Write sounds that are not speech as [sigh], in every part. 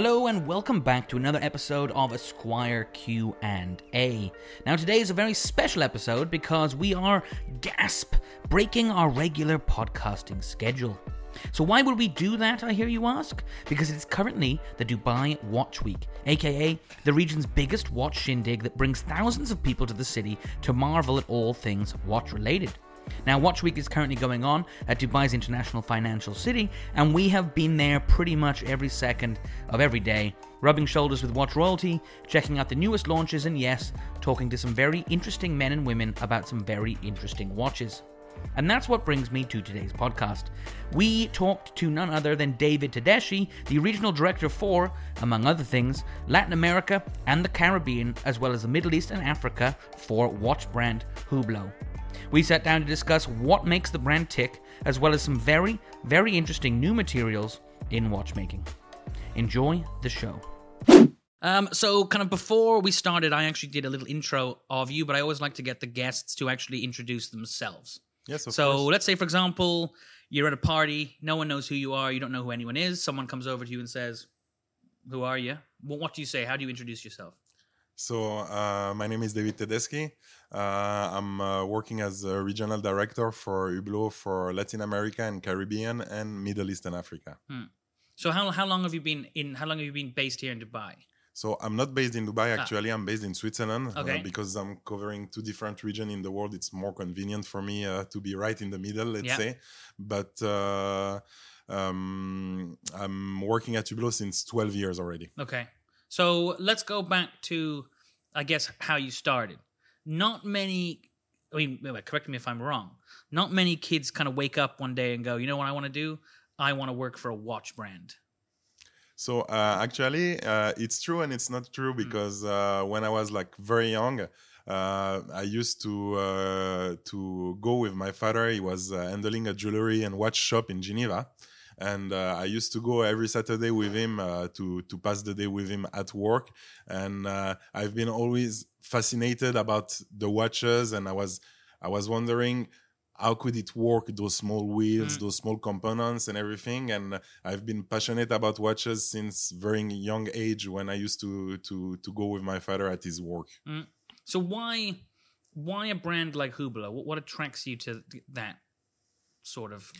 Hello and welcome back to another episode of Esquire Q and A. Now today is a very special episode because we are gasp breaking our regular podcasting schedule. So why would we do that, I hear you ask? Because it is currently the Dubai Watch Week, aka the region's biggest watch shindig that brings thousands of people to the city to marvel at all things watch related. Now, Watch Week is currently going on at Dubai's International Financial City, and we have been there pretty much every second of every day, rubbing shoulders with watch royalty, checking out the newest launches, and yes, talking to some very interesting men and women about some very interesting watches. And that's what brings me to today's podcast. We talked to none other than David Tedeschi, the regional director for, among other things, Latin America and the Caribbean, as well as the Middle East and Africa for watch brand Hublot. We sat down to discuss what makes the brand tick, as well as some very, very interesting new materials in watchmaking. Enjoy the show. Um, so, kind of before we started, I actually did a little intro of you, but I always like to get the guests to actually introduce themselves. Yes, of so, course. let's say, for example, you're at a party, no one knows who you are, you don't know who anyone is. Someone comes over to you and says, Who are you? Well, what do you say? How do you introduce yourself? So, uh, my name is David Tedeschi. Uh, I'm uh, working as a regional director for Hublot for Latin America and Caribbean and Middle East and Africa. So, how, how long have you been in? How long have you been based here in Dubai? So, I'm not based in Dubai actually, I'm based in Switzerland uh, Okay. because I'm covering two different regions in the world. It's more convenient for me uh, to be right in the middle, let's Yeah. say. But uh, um, I'm working at Hublot since 12 years already. Okay. So let's go back to, I guess, how you started. Not many, I mean, correct me if I'm wrong. Not many kids kind of wake up one day and go, you know what I want to do? I want to work for a watch brand. So uh, actually, uh, it's true and it's not true because uh, when I was like very young, uh, I used to uh, to go with my father. He was uh, handling a jewelry and watch shop in Geneva, and uh, I used to go every Saturday with him uh, to to pass the day with him at work. And uh, I've been always fascinated about the watches, and I was I was wondering how could it work those small wheels Mm. those small components and everything and i've been passionate about watches since very young age when i used to to to go with my father at his work So why, why a brand like Hublot? What, what attracts you to that sort of?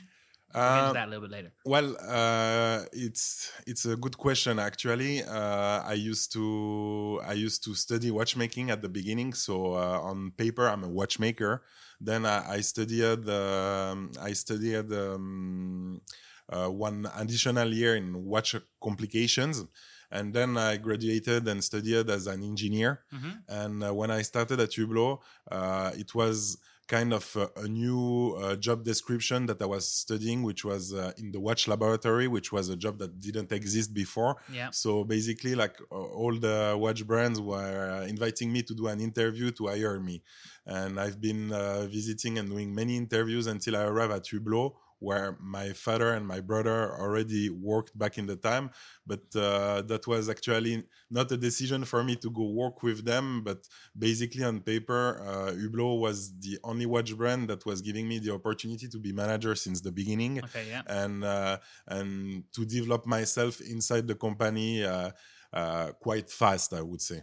We'll Uh, that a little bit later. Well, uh, it's it's a good question actually. Uh, I used to I used to study watchmaking at the beginning. So uh, on paper, I'm a watchmaker. Then I, I studied um, I studied um, uh, one additional year in watch complications, and then I graduated and studied as an engineer. Mhm. And uh, when I started at Hublot, uh, it was kind of a, a new uh, job description that I was studying, which was uh, in the watch laboratory, which was a job that didn't exist before. Yeah. So basically, like uh, all the watch brands were uh, inviting me to do an interview to hire me, and I've been uh, visiting and doing many interviews until I arrived at Hublot, where my father and my brother already worked back in the time. But uh, that was actually not a decision for me to go work with them, but basically on paper, uh, Hublot was the only watch brand that was giving me the opportunity to be manager since the beginning Okay. Yeah. and uh, and to develop myself inside the company uh, uh, quite fast, I would say.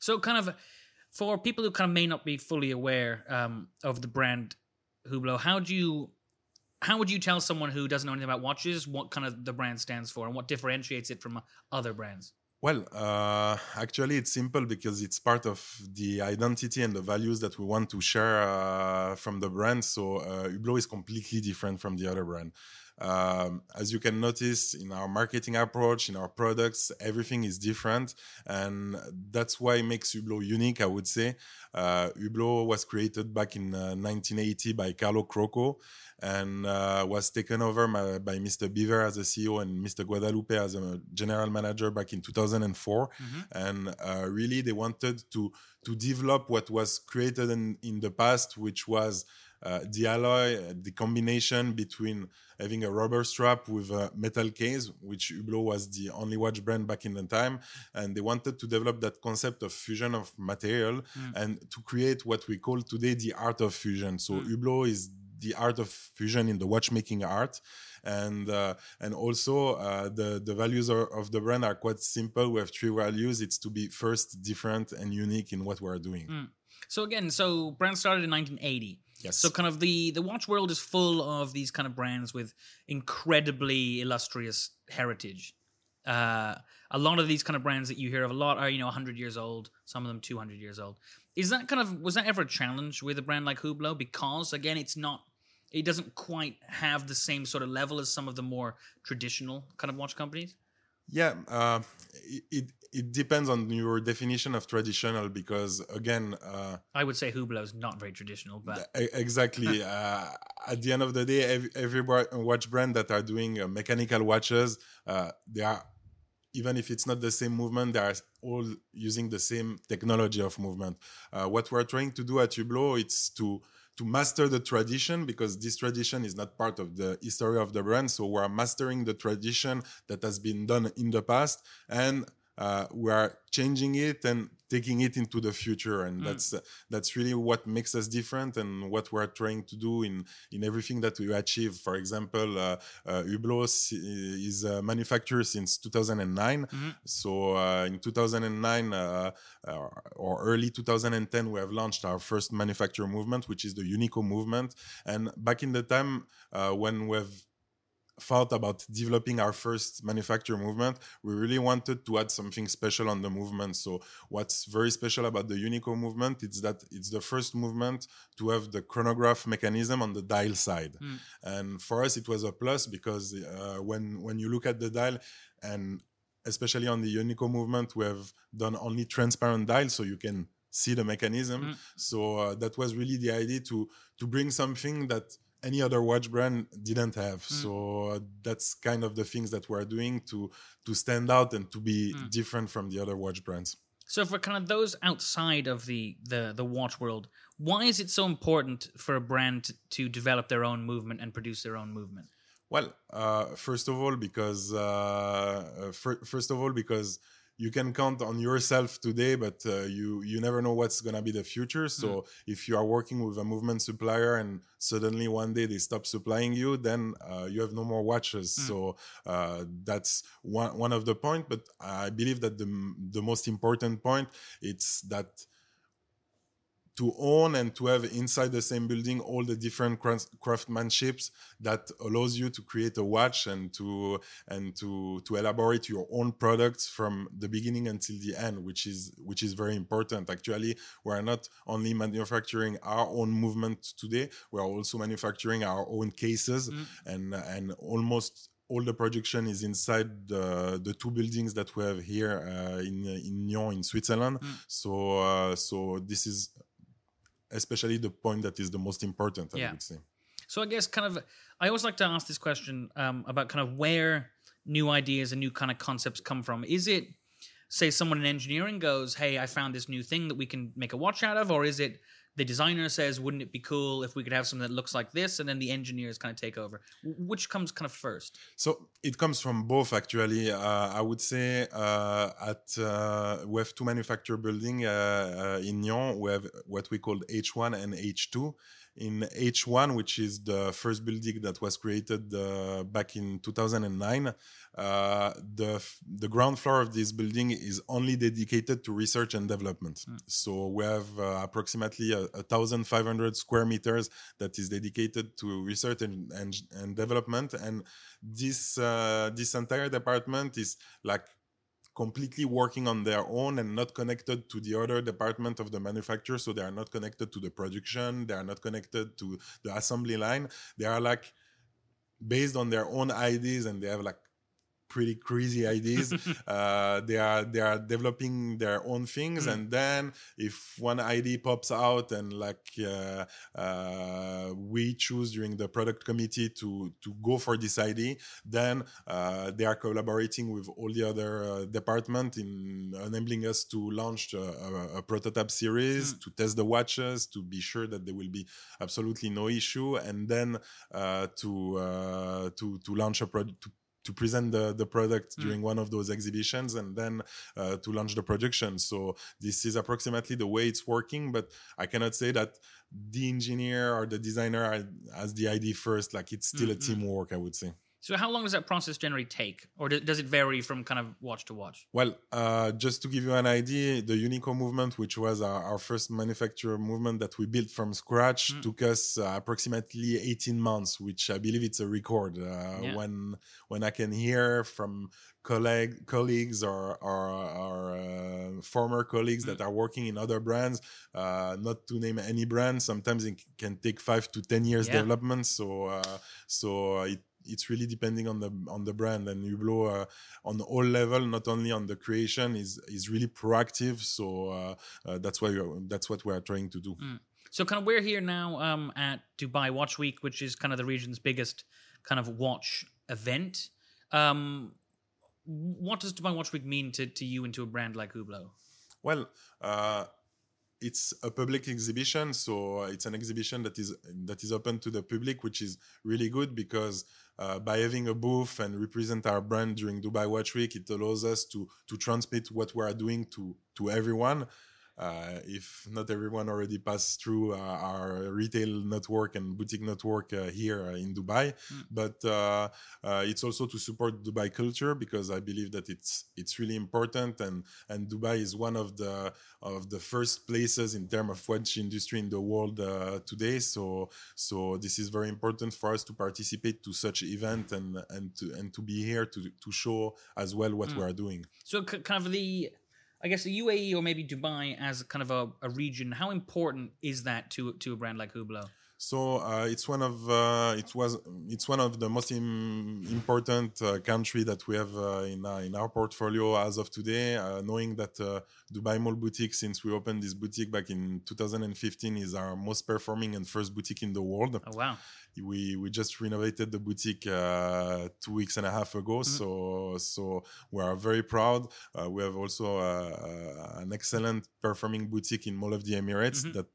So, kind of for people who kind of may not be fully aware um, of the brand Hublot, how do you, how would you tell someone who doesn't know anything about watches what kind of the brand stands for and what differentiates it from other brands? Well, uh, actually, it's simple because it's part of the identity and the values that we want to share uh, from the brand. So, uh, Hublot is completely different from the other brand. Um, as you can notice in our marketing approach, in our products, everything is different, and that's why it makes Hublot unique. I would say uh, Hublot was created back in uh, 1980 by Carlo Croco and uh, was taken over by, by Mr. Biver as a CEO and Mr. Guadalupe as a general manager back in 2004. And uh, really, they wanted to to develop what was created in, in the past, which was uh, the alloy, uh, the combination between having a rubber strap with a metal case, which Hublot was the only watch brand back in the time, and they wanted to develop that concept of fusion of material and to create what we call today the art of fusion. So Hublot is the art of fusion in the watchmaking art and uh, and also uh, the the values are, of the brand are quite simple we have three values it's to be first different and unique in what we're doing Mm. So again, so brand started in 1980. Yes So kind of the the watch world is full of these kind of brands with incredibly illustrious heritage. Uh, a lot of these kind of brands that you hear of a lot are you know 100 years old, some of them 200 years old. Is that kind of was that ever a challenge with a brand like Hublot because again it's not it doesn't quite have the same sort of level as some of the more traditional kind of watch companies? Yeah, uh, it, it depends on your definition of traditional because again, uh, I would say Hublot is not very traditional, but exactly. [laughs] uh, at the end of the day, every, every watch brand that are doing uh, mechanical watches, uh, they are even if it's not the same movement, they are all using the same technology of movement. Uh, what we're trying to do at Hublot, it's to to master the tradition because this tradition is not part of the history of the brand. So we're mastering the tradition that has been done in the past and uh, we are changing it and taking it into the future and Mm. that's uh, that's really what makes us different and what we're trying to do in in everything that we achieve for example uh, uh, Hublot is a manufacturer since 2009 Mhm. so uh, in 2009 uh, uh, or early 2010 we have launched our first manufacturer movement which is the unico movement and back in the time uh, when we've thought about developing our first manufacturer movement we really wanted to add something special on the movement so what's very special about the unico movement is that it's the first movement to have the chronograph mechanism on the dial side Mm. and for us it was a plus because uh, when when you look at the dial and especially on the unico movement we have done only transparent dial so you can see the mechanism Mm. so uh, that was really the idea to to bring something that any other watch brand didn't have Mm. so uh, that's kind of the things that we're doing to to stand out and to be Mm. different from the other watch brands So for kind of those outside of the the the watch world, why is it so important for a brand to, develop their own movement and produce their own movement? Well, uh, first of all, because uh, uh, fir- first of all, because you can count on yourself today, but uh, you you never know what's gonna be the future. So if you are working with a movement supplier and suddenly one day they stop supplying you, then uh, you have no more watches. Mm. So uh, that's one one of the point. But I believe that the the most important point it's that to own and to have inside the same building all the different craft- craftsmanships that allows you to create a watch and to and to to elaborate your own products from the beginning until the end which is which is very important actually we are not only manufacturing our own movement today we are also manufacturing our own cases Mm. and and almost all the production is inside the the two buildings that we have here uh, in in Nyon in Switzerland Mm. so uh, so this is especially the point that is the most important i Yeah. would say So I guess kind of I always like to ask this question um, about kind of where new ideas and new kind of concepts come from. Is it say someone in engineering goes, "Hey, I found this new thing that we can make a watch out of," or is it the designer says, "Wouldn't it be cool if we could have something that looks like this," and then the engineers kind of take over? Which comes kind of first? so it comes from both actually uh, i would say uh, at uh, we have two manufacturer building uh, uh, in Nyon we have what we call h1 and h2 in h1 which is the first building that was created uh, back in 2009 uh, the the ground floor of this building is only dedicated to research and development. So we have uh, approximately a, a thousand five hundred square meters that is dedicated to research and and, and development, and this uh, this entire department is like completely working on their own and not connected to the other department of the manufacturer so they are not connected to the production they are not connected to the assembly line. They are like based on their own ideas and they have like pretty crazy ideas [laughs] uh, they are they are developing their own things Mm. and then if one idea pops out and like uh, uh, we choose during the product committee to to go for this idea then uh, they are collaborating with all the other uh, department in enabling us to launch a, a, a prototype series Mm. to test the watches to be sure that there will be absolutely no issue and then uh, to uh, to to launch a product to present the, the product during one of those exhibitions and then uh, to launch the production. So this is approximately the way it's working, but I cannot say that the engineer or the designer has the idea first. Like it's still a teamwork, I would say. So how long does that process generally take, or do- does it vary from kind of watch to watch? Well, uh, just to give you an idea, the Unico movement, which was our, our first manufacturer movement that we built from scratch, took us uh, approximately 18 months, which I believe it's a record. Uh, Yeah. When when I can hear from colleague, colleagues or, or, or uh, former colleagues that are working in other brands, uh, not to name any brand, sometimes it can take five to 10 years Yeah. development. So uh, so it it's really depending on the on the brand and Hublot uh, on all level, not only on the creation, is is really proactive. So uh, uh, that's why that's what we are trying to do. So kind of we're here now um, at Dubai Watch Week, which is kind of the region's biggest kind of watch event. Um, what does Dubai Watch Week mean to, to you and to a brand like Hublot? Well, uh, it's a public exhibition, so it's an exhibition that is that is open to the public, which is really good because uh, by having a booth and represent our brand during Dubai Watch Week, it allows us to to transmit what we are doing to to everyone. Uh, if not everyone already passed through uh, our retail network and boutique network uh, here in Dubai, but uh, uh, it's also to support Dubai culture because I believe that it's it's really important and and Dubai is one of the of the first places in terms of watch industry in the world uh, today. So so this is very important for us to participate to such event and and to and to be here to to show as well what we are doing. So kind of the, I guess the UAE or maybe Dubai as kind of a, a region, how important is that to to a brand like Hublot? So uh, it's one of uh, it was it's one of the most Im- important uh, country that we have uh, in uh, in our portfolio as of today. Uh, knowing that uh, Dubai Mall Boutique, since we opened this boutique back in 2015, is our most performing and first boutique in the world. Oh wow! We we just renovated the boutique uh, two weeks and a half ago. So so we are very proud. Uh, we have also uh, uh, an excellent performing boutique in mall of the emirates that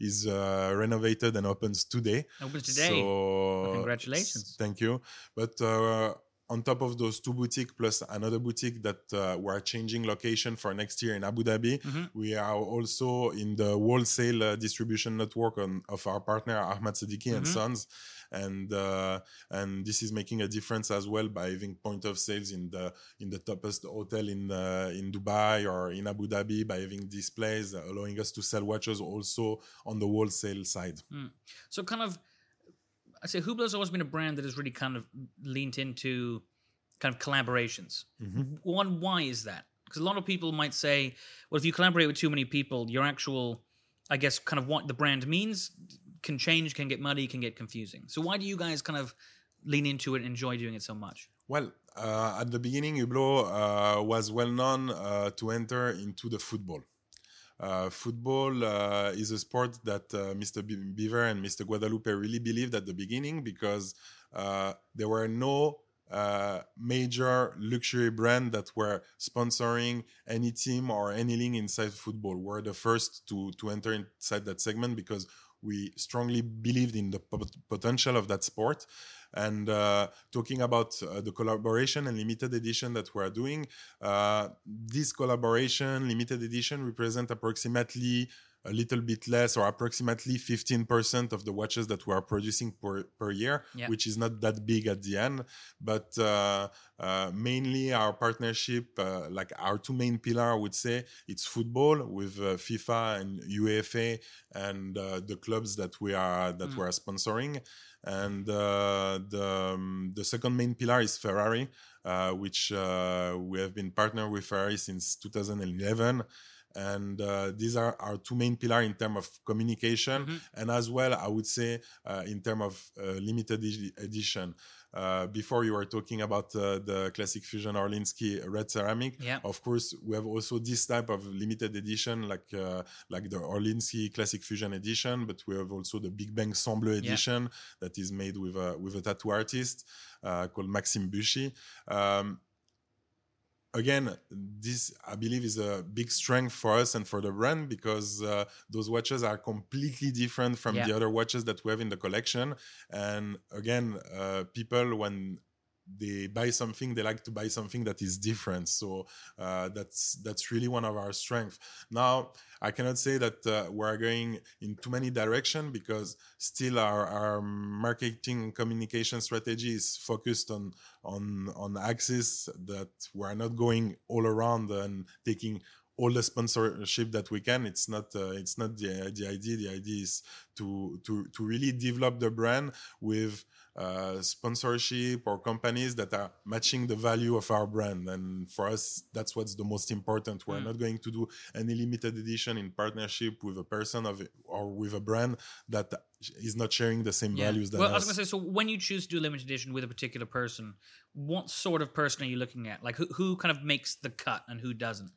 is uh, renovated and opens today. Opens today. so congratulations. s- thank you. But uh, on top of those two boutiques plus another boutique that uh, we are changing location for next year in Abu Dhabi, Mm-hmm. we are also in the wholesale uh, distribution network on, of our partner Ahmed Seddiqi and Mm-hmm. Sons, and uh, and this is making a difference as well by having point of sales in the in the toppest hotel in uh, in Dubai or in Abu Dhabi by having displays allowing us to sell watches also on the wholesale side. So kind of, I say Hublot's always been a brand that has really kind of leaned into kind of collaborations. One, why is that? Because a lot of people might say, well, if you collaborate with too many people, your actual, I guess, kind of what the brand means can change, can get muddy, can get confusing. So why do you guys kind of lean into it and enjoy doing it so much? Well, uh, at the beginning, Hublot uh, was well known uh, to enter into the football. Uh, football uh, is a sport that uh, Mr. Biver and Mr. Guadalupe really believed at the beginning because uh, there were no uh, major luxury brand that were sponsoring any team or any league inside football. We're the first to to enter inside that segment because we strongly believed in the pot- potential of that sport. And uh, talking about uh, the collaboration and limited edition that we're doing, uh, this collaboration limited edition represent approximately a little bit less or approximately 15% of the watches that we are producing per, per year, Yeah. which is not that big at the end. But uh, uh, mainly our partnership, uh, like our two main pillar, I would say, it's football with uh, FIFA and UEFA and uh, the clubs that we are that we are sponsoring. And uh, the um, the second main pillar is Ferrari, uh, which uh, we have been partnered with Ferrari since 2011 and uh, these are our two main pillars in terms of communication and as well i would say uh, in terms of uh, limited edition. Uh, before you were talking about uh, the classic fusion Orlinski red ceramic Yeah. of course we have also this type of limited edition like uh, like the Orlinski classic fusion edition but we have also the big bang Sang Bleu edition that is made with a with a tattoo artist uh, called Maxime Büchi. Um, again, this I believe is a big strength for us and for the brand because uh, those watches are completely different from Yeah. the other watches that we have in the collection. And again, uh, people when they buy something they like to buy something that is different so uh, that's that's really one of our strengths now i cannot say that uh, we're going in too many direction because still our, our marketing communication strategy is focused on on on axis that we're not going all around and taking all the sponsorship that we can. It's not uh, it's not the the idea. The idea is to to to really develop the brand with uh, sponsorship or companies that are matching the value of our brand. And for us, that's what's the most important. We're mm. not going to do any limited edition in partnership with a person of or with a brand that is not sharing the same yeah. values. well, us. I was going to say, so when you choose to do limited edition with a particular person, what sort of person are you looking at? Like who, who kind of makes the cut and who doesn't?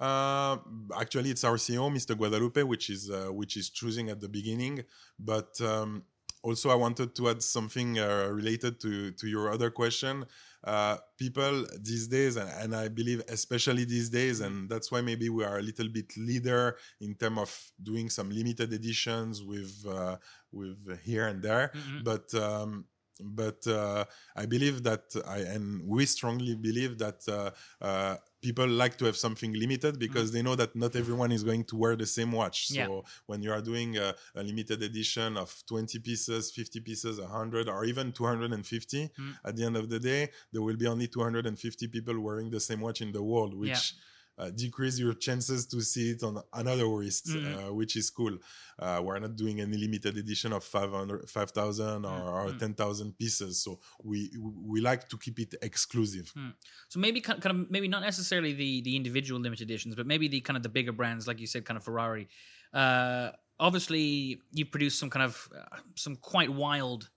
Uh, actually, it's our CEO, Mr. Guadalupe, which is uh, which is choosing at the beginning. But um, also, I wanted to add something uh, related to to your other question. Uh, people these days, and, and, I believe especially these days, and that's why maybe we are a little bit leader in terms of doing some limited editions with uh, with here and there. Mm-hmm. But um, but uh, I believe that I and we strongly believe that uh, uh, people like to have something limited because mm. they know that not everyone is going to wear the same watch. So yeah. when you are doing a, a, limited edition of 20 pieces, 50 pieces, 100, or even 250, mm. at the end of the day, there will be only 250 people wearing the same watch in the world, which yeah uh, decrease your chances to see it on another wrist, mm-hmm. uh, which is cool. Uh, we're not doing any limited edition of 500, 5,000 or, or mm-hmm. 10,000 pieces. So we we like to keep it exclusive. Mm. So maybe kind of maybe not necessarily the the individual limited editions, but maybe the kind of the bigger brands, like you said, kind of Ferrari. Uh, obviously, you produce some kind of uh, some quite wild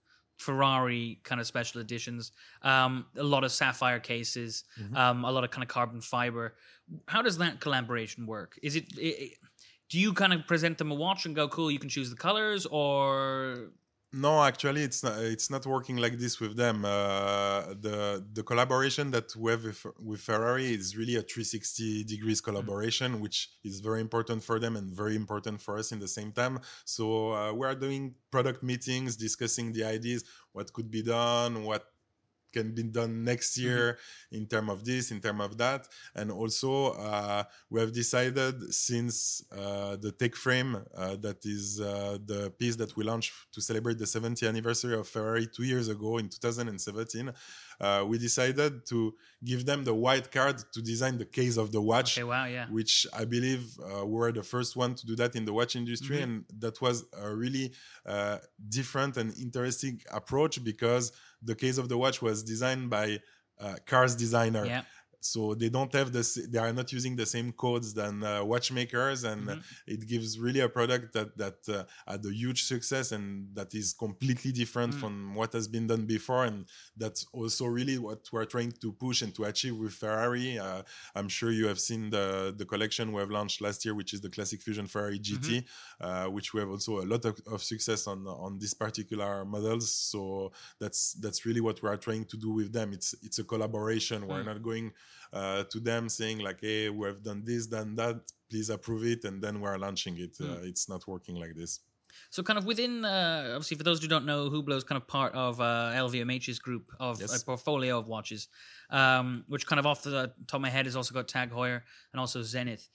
Ferrari kind of special editions, um, a lot of sapphire cases, mm-hmm. um, a lot of kind of carbon fiber. How does that collaboration work? Is it, it, do you kind of present them a watch and go, cool, you can choose the colors, or no, actually, it's not. It's not working like this with them. Uh, the the collaboration that we have with, with, Ferrari is really a 360 degrees mm. collaboration, mm-hmm. which is very important for them and very important for us in the same time. So uh, we are doing product meetings, discussing the ideas, what could be done, what can be done next mm-hmm. year mm-hmm. in terms of this in terms of that and also uh, we have decided since uh, the tech frame uh, that is uh, the piece that we launched to celebrate the 70th anniversary of ferrari two years ago in 2017 uh, we decided to give them the white card to design the case of the watch. Okay, wow, yeah. Which I believe uh, we were the first one to do that in the watch industry, mm-hmm. and that was a really uh, different and interesting approach because the case of the watch was designed by uh, Cars designer. Yeah so they don't have this they are not using the same codes than uh, watchmakers and mm-hmm. it gives really a product that that uh, had a huge success and that is completely different mm. from what has been done before and that's also really what we're trying to push and to achieve with ferrari uh, i'm sure you have seen the the collection we have launched last year which is the classic fusion ferrari gt mm-hmm. Uh, which we have also a lot of, of success on on these particular models so that's that's really what we are trying to do with them it's it's a collaboration mm. we're not going uh, to them saying like, "Hey, we have done this, done that. Please approve it," and then we're launching it. Mm. Uh, it's not working like this. So, kind of within, uh, obviously, for those who don't know, Hublot is kind of part of uh, LVMH's group of yes. a portfolio of watches, um, which kind of off the top of my head has also got Tag Heuer and also Zenith.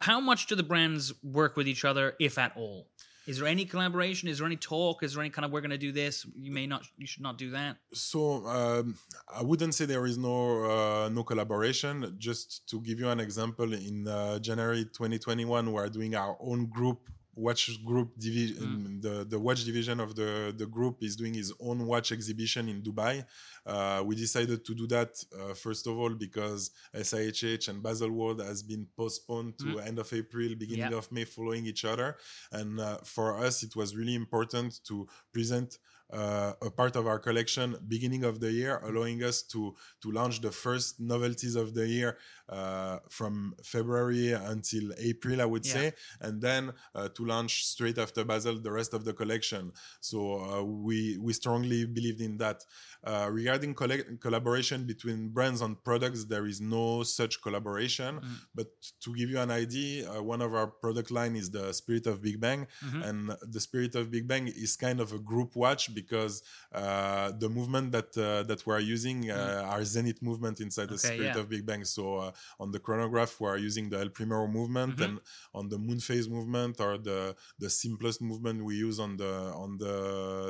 How much do the brands work with each other, if at all? Is there any collaboration? Is there any talk? Is there any kind of we're going to do this? You may not. You should not do that. So um, I wouldn't say there is no uh, no collaboration. Just to give you an example, in uh, January 2021, we're doing our own group watch group division mm. the the watch division of the the group is doing his own watch exhibition in dubai uh, we decided to do that uh, first of all because SIHH and Baselworld has been postponed to mm. end of april beginning yep. of may following each other and uh, for us it was really important to present uh, a part of our collection beginning of the year, allowing us to to launch the first novelties of the year uh, from February until April, I would yeah. say, and then uh, to launch straight after Basel the rest of the collection. So uh, we we strongly believed in that. Uh, regarding coll- collaboration between brands on products, there is no such collaboration. Mm. But to give you an idea, uh, one of our product line is the Spirit of Big Bang, mm-hmm. and the Spirit of Big Bang is kind of a group watch because uh, the movement that uh, that we're using uh, are zenith movement inside the Mm. Spirit yeah. of Big Bang. So uh, on the chronograph, we're using the El Primero movement, Mhm. and on the moon phase movement or the the simplest movement we use on the on the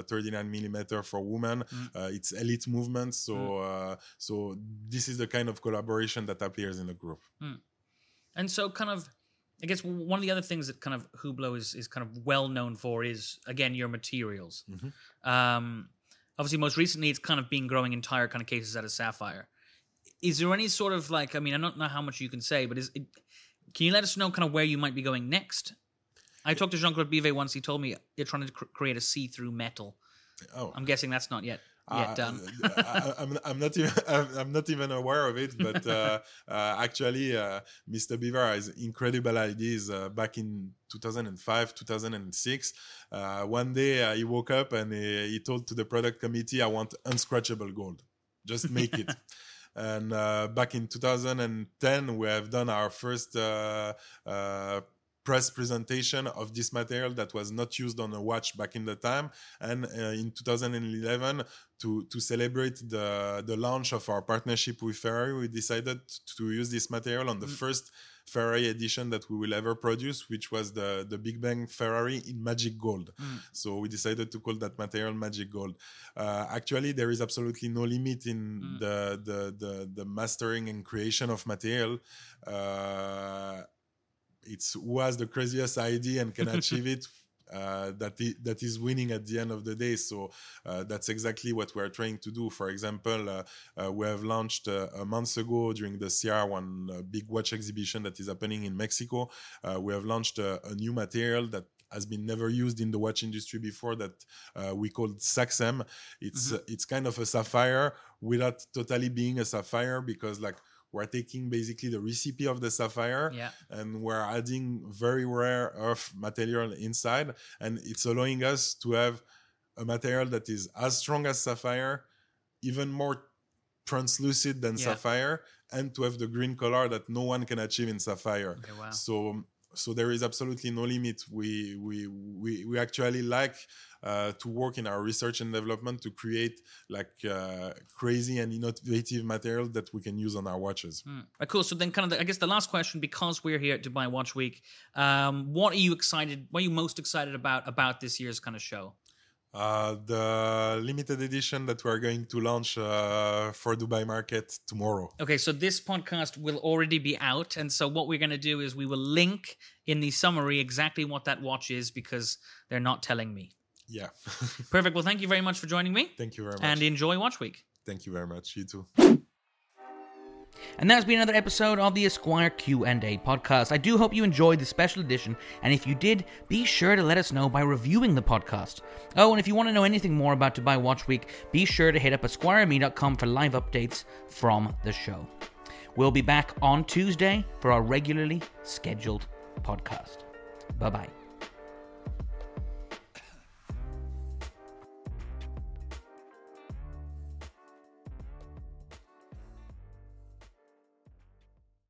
39 millimeter for women, Mm. uh, it's elite movement. So uh, so this is the kind of collaboration that appears in the group. And so, kind of, I guess one of the other things that kind of Hublot is is kind of well known for is again your materials. Mhm. Um, obviously, most recently, it's kind of been growing entire kind of cases out of sapphire. Is there any sort of like? I mean, I don't know how much you can say, but is it, can you let us know kind of where you might be going next? I talked to Jean Claude Biver once. He told me you're trying to cr- create a see-through metal. Oh, I'm guessing that's not yet yet Uh, [laughs] done. I, I'm, I'm not even [laughs] I'm, not even aware of it, but uh, [laughs] uh, actually, uh, Mr. Biver has incredible ideas. Uh, back in 2005, 2006, uh, one day uh, he woke up and he, he told to the product committee, "I want unscratchable gold. Just make it." And uh, back in 2010, we have done our first uh, uh, press presentation of this material that was not used on a watch back in the time. And uh, in 2011, to to celebrate the the launch of our partnership with Ferrari, we decided to use this material on the Mm. first Ferrari edition that we will ever produce, which was the the Big Bang Ferrari in Magic Gold. Mm. So we decided to call that material Magic Gold. Uh, actually, there is absolutely no limit in Mm. the, the the the mastering and creation of material. Uh, it's who has the craziest idea and can achieve it [laughs] uh, that i- that is winning at the end of the day. So uh, that's exactly what we're trying to do. For example, uh, uh, we have launched uh, a month ago during the SIAR one uh, big watch exhibition that is happening in Mexico. Uh, we have launched a, a new material that has been never used in the watch industry before that uh, we called Saxem. It's uh, it's kind of a sapphire without totally being a sapphire because like we're taking basically the recipe of the sapphire Yeah. and we're adding very rare earth material inside and it's allowing us to have a material that is as strong as sapphire even more translucid than Yeah. sapphire and to have the green color that no one can achieve in sapphire Okay. Wow. so um, so there is absolutely no limit we we we, we actually like uh, to work in our research and development to create like uh, crazy and innovative material that we can use on our watches Mm. Cool. So then, kind of, the, I guess the last question, because we're here at Dubai Watch Week, um, what are you excited? What are you most excited about about this year's kind of show? Uh, the limited edition that we're going to launch uh, for Dubai market tomorrow. Okay, so this podcast will already be out, and so what we're going to do is we will link in the summary exactly what that watch is because they're not telling me. Yeah. [laughs] Perfect. Well, thank you very much for joining me, Thank you very much. and enjoy Watch Week. Thank you very much. You too. And that's been another episode of the Esquire Q&A podcast. I do hope you enjoyed the special edition, and if you did, be sure to let us know by reviewing the podcast. Oh, and if you want to know anything more about Dubai Watch Week, be sure to hit up esquireme.com for live updates from the show. We'll be back on Tuesday for our regularly scheduled podcast. Bye-bye.